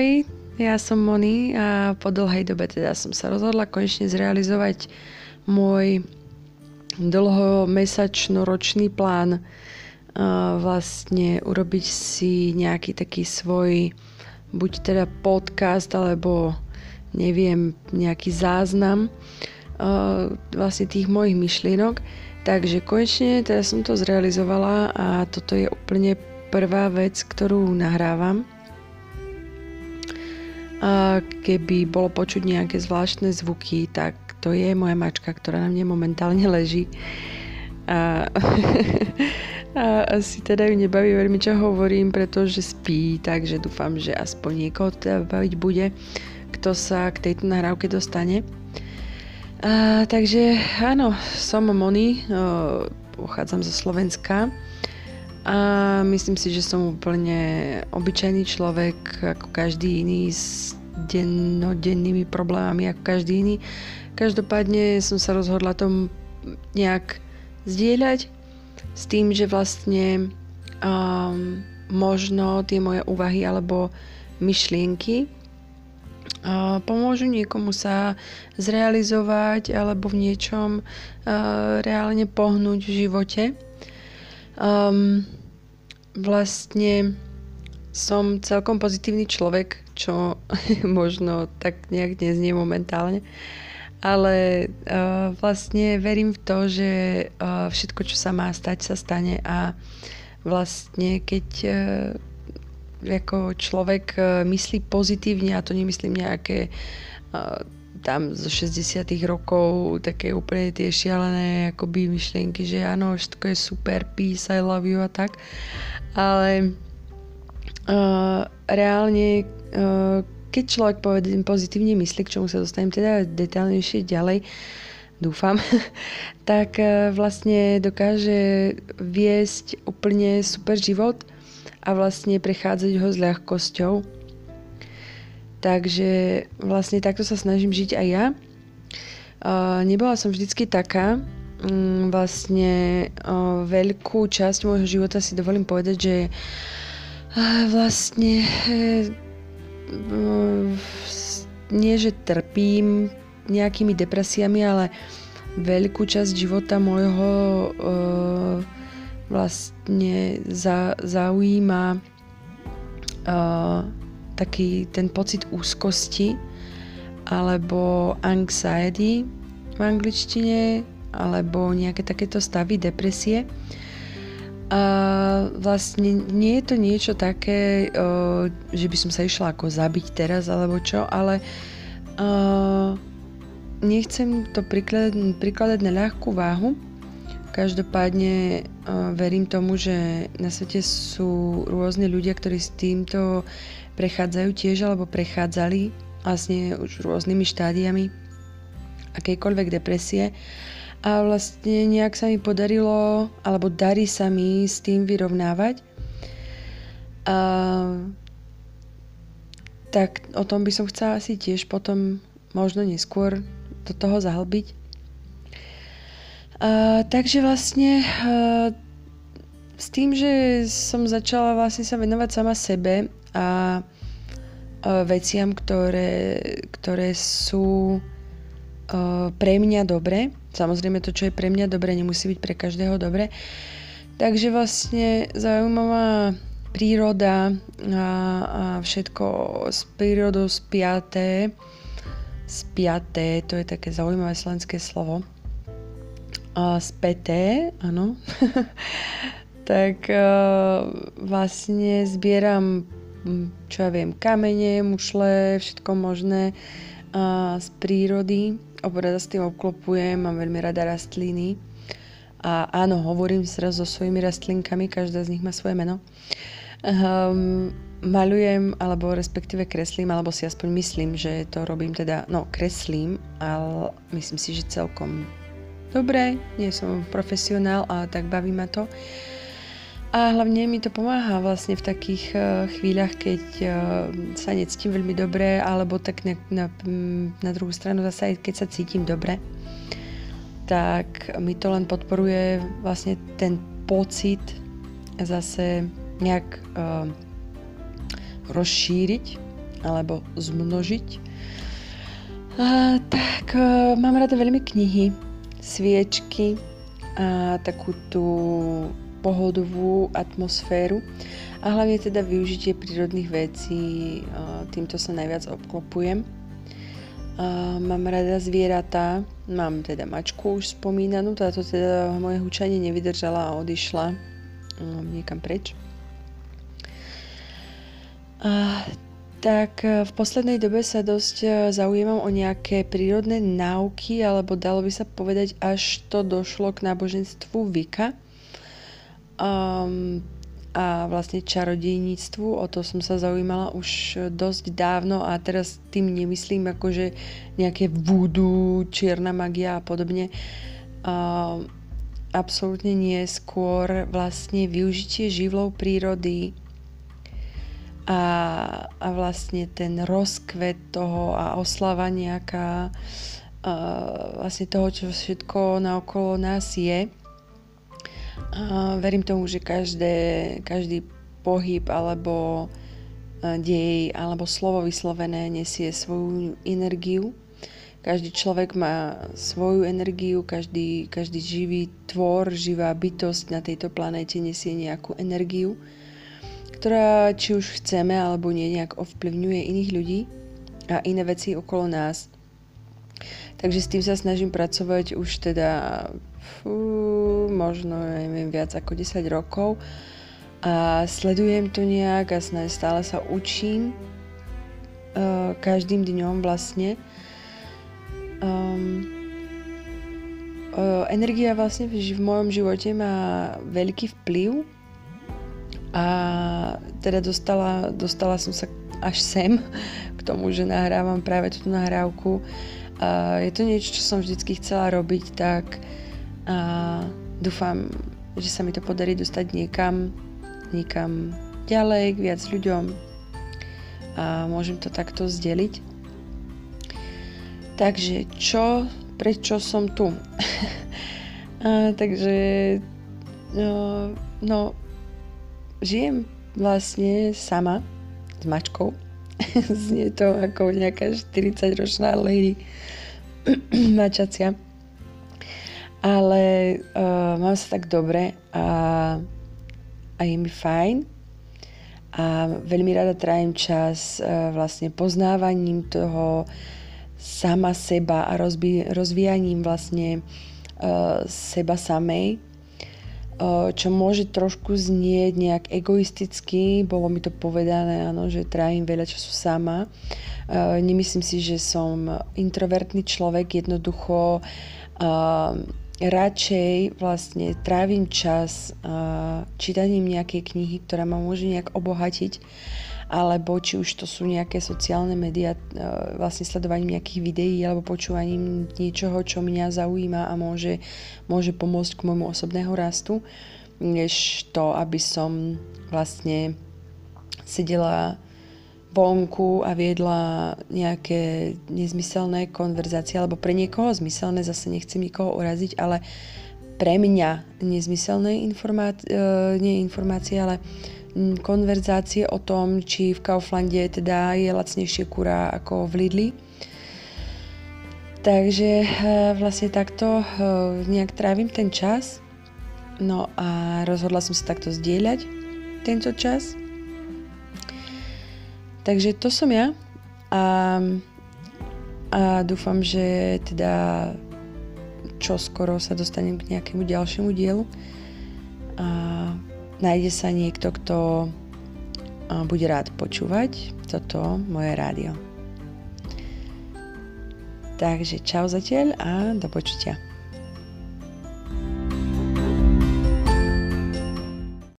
Ahoj, ja som Moni a po dlhej dobe teda som sa rozhodla konečne zrealizovať môj dlhomesačno-ročný plán vlastne urobiť si nejaký taký svoj buď teda podcast alebo neviem, nejaký záznam vlastne tých mojich myšlienok. Takže konečne teda som to zrealizovala a toto je úplne prvá vec, ktorú nahrávam keby bolo počuť nejaké zvláštne zvuky, tak to je moja mačka, ktorá na mne momentálne leží. A, a asi teda ju nebaví veľmi, čo hovorím, pretože spí, takže dúfam, že aspoň niekoho teda baviť bude, kto sa k tejto nahrávke dostane. A, takže áno, som Moni, pochádzam zo Slovenska a myslím si, že som úplne obyčajný človek, ako každý iný s dennodennými problémami, ako každý iný. Každopádne som sa rozhodla tom nejak zdieľať s tým, že vlastne um, možno tie moje úvahy alebo myšlienky uh, pomôžu niekomu sa zrealizovať alebo v niečom uh, reálne pohnúť v živote. Um, vlastne som celkom pozitívny človek, čo možno tak nejak neznie momentálne. Ale uh, vlastne verím v to, že uh, všetko, čo sa má stať, sa stane a vlastne keď uh, ako človek uh, myslí pozitívne, a to nemyslím nejaké uh, tam zo 60 rokov také úplne tie šialené akoby myšlienky, že áno, všetko je super, peace, I love you a tak. Ale uh, reálne, uh, keď človek povede pozitívne myslí, k čomu sa dostanem teda detálnejšie ďalej, dúfam, tak uh, vlastne dokáže viesť úplne super život a vlastne prechádzať ho s ľahkosťou Takže vlastne takto sa snažím žiť aj ja. Uh, nebola som vždycky taká. Um, vlastne uh, veľkú časť môjho života si dovolím povedať, že uh, vlastne uh, nie, že trpím nejakými depresiami, ale veľkú časť života môjho vlastne za, zaujíma taký ten pocit úzkosti alebo anxiety v angličtine alebo nejaké takéto stavy depresie. A vlastne nie je to niečo také, že by som sa išla ako zabiť teraz alebo čo, ale nechcem to prikladať, na ľahkú váhu. Každopádne verím tomu, že na svete sú rôzne ľudia, ktorí s týmto prechádzajú tiež alebo prechádzali vlastne už rôznymi štádiami akejkoľvek depresie a vlastne nejak sa mi podarilo alebo darí sa mi s tým vyrovnávať. A, tak o tom by som chcela asi tiež potom možno neskôr do toho zahlbiť. A, takže vlastne a, s tým, že som začala vlastne sa venovať sama sebe a veciam, ktoré, ktoré sú pre mňa dobre. Samozrejme to, čo je pre mňa dobre, nemusí byť pre každého dobre. Takže vlastne zaujímavá príroda a, a všetko s prírodou spiaté. Spiaté, to je také zaujímavé slovenské slovo. A späté, áno. tak uh, vlastne zbieram čo ja viem, kamene, mušle, všetko možné a z prírody. Obrada s tým obklopujem, mám veľmi rada rastliny. A áno, hovorím teraz so svojimi rastlinkami, každá z nich má svoje meno. Um, malujem, alebo respektíve kreslím, alebo si aspoň myslím, že to robím teda, no kreslím, ale myslím si, že celkom dobre, nie som profesionál, ale tak baví ma to. A hlavne mi to pomáha vlastne v takých uh, chvíľach, keď uh, sa necítim veľmi dobre, alebo tak na, na, na druhú stranu zase aj keď sa cítim dobre, tak mi to len podporuje vlastne ten pocit zase nejak uh, rozšíriť alebo zmnožiť. A, tak a, mám rada veľmi knihy, sviečky a takú tú pohodovú atmosféru a hlavne teda využitie prírodných vecí, týmto sa najviac obklopujem. Mám rada zvieratá, mám teda mačku už spomínanú, táto teda moje hučanie nevydržala a odišla niekam preč. A, tak e, v poslednej dobe sa dosť e, zaujímam o nejaké prírodné náuky, alebo dalo by sa povedať, až to došlo k náboženstvu Vika. Um, a vlastne čarodejníctvu, o to som sa zaujímala už dosť dávno a teraz tým nemyslím akože nejaké vúdu, čierna magia a podobne. Uh, absolútne nie, skôr vlastne využitie živlov prírody a, a vlastne ten rozkvet toho a oslava nejaká uh, vlastne toho, čo všetko naokolo nás je a verím tomu, že každé, každý pohyb alebo dej alebo slovo vyslovené nesie svoju energiu. Každý človek má svoju energiu, každý, každý živý tvor, živá bytosť na tejto planéte nesie nejakú energiu, ktorá či už chceme alebo nie nejak ovplyvňuje iných ľudí a iné veci okolo nás. Takže s tým sa snažím pracovať už teda fú, možno neviem, viac ako 10 rokov a sledujem to nejak a stále sa učím uh, každým dňom vlastne. Um, energia vlastne v, v mojom živote má veľký vplyv a teda dostala, dostala som sa až sem k tomu, že nahrávam práve túto nahrávku. Uh, je to niečo, čo som vždycky chcela robiť, tak a dúfam, že sa mi to podarí dostať niekam, niekam ďalej, k viac ľuďom a môžem to takto zdeliť. Takže čo, prečo som tu? a, takže no, no, žijem vlastne sama s mačkou. Znie to ako nejaká 40-ročná lady mačacia. Ale uh, mám sa tak dobre a, a je mi fajn. A veľmi rada trávim čas uh, vlastne poznávaním toho sama seba a rozbi- rozvíjaním vlastne uh, seba samej, čo môže trošku znieť nejak egoisticky, bolo mi to povedané, áno, že trávim veľa času sama. Uh, nemyslím si, že som introvertný človek, jednoducho uh, radšej vlastne trávim čas čítaním nejakej knihy, ktorá ma môže nejak obohatiť, alebo či už to sú nejaké sociálne médiá, uh, vlastne sledovaním nejakých videí alebo počúvaním niečoho, čo mňa zaujíma a môže, môže pomôcť k môjmu osobného rastu, než to, aby som vlastne sedela vonku a viedla nejaké nezmyselné konverzácie, alebo pre niekoho zmyselné, zase nechcem nikoho uraziť, ale pre mňa nezmyselné informácie, nie informácie, ale konverzácie o tom, či v Kauflande teda je lacnejšie kura ako v Lidli. Takže e, vlastne takto e, nejak trávim ten čas. No a rozhodla som sa takto zdieľať tento čas. Takže to som ja a, a dúfam, že teda čo skoro sa dostanem k nejakému ďalšiemu dielu a nájde sa niekto, kto bude rád počúvať toto moje rádio. Takže čau zatiaľ a do počutia.